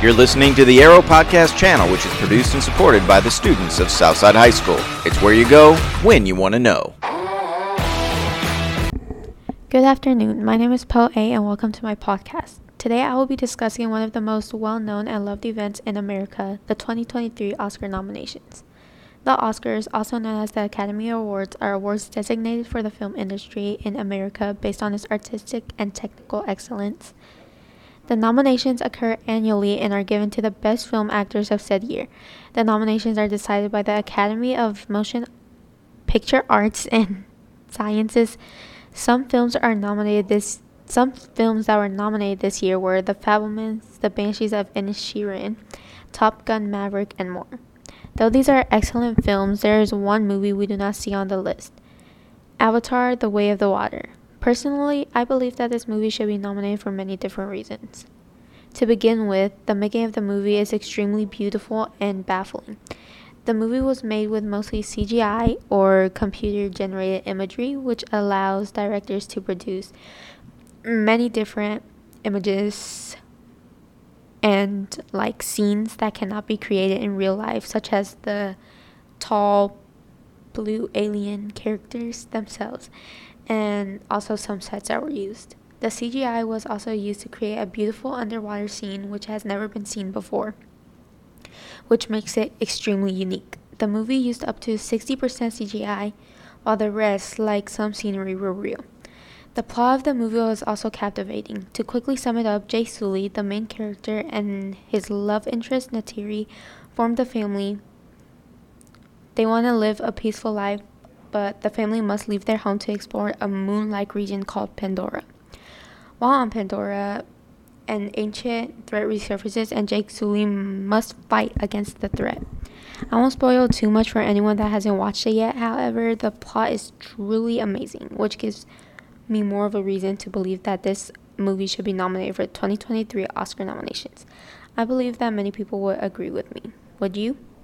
You're listening to the Arrow Podcast channel, which is produced and supported by the students of Southside High School. It's where you go when you want to know. Good afternoon. My name is Po Aye, and welcome to my podcast. Today, I will be discussing one of the most well known and loved events in America the 2023 Oscar nominations. The Oscars, also known as the Academy Awards, are awards designated for the film industry in America based on its artistic and technical excellence. The nominations occur annually and are given to the best film actors of said year. The nominations are decided by the Academy of Motion Picture Arts and Sciences. Some films are nominated this some films that were nominated this year were The Fabelmans, The Banshees of Inisherin, Top Gun Maverick, and more. Though these are excellent films, there is one movie we do not see on the list Avatar The Way of the Water. Personally, I believe that this movie should be nominated for many different reasons. To begin with, the making of the movie is extremely beautiful and baffling. The movie was made with mostly CGI or computer generated imagery, which allows directors to produce many different images and like scenes that cannot be created in real life, such as the tall blue alien characters themselves and also some sets that were used. The CGI was also used to create a beautiful underwater scene which has never been seen before, which makes it extremely unique. The movie used up to 60% CGI, while the rest, like some scenery, were real. The plot of the movie was also captivating. To quickly sum it up, Jake Sully, the main character, and his love interest Neytiri formed a family. They want to live a peaceful life but the family must leave their home to explore a moon like region called Pandora. While on Pandora, an ancient threat resurfaces, and Jake Sully must fight against the threat. I won't spoil too much for anyone that hasn't watched it yet, however, the plot is truly amazing, which gives me more of a reason to believe that this movie should be nominated for 2023 Oscar nominations. I believe that many people would agree with me. Would you?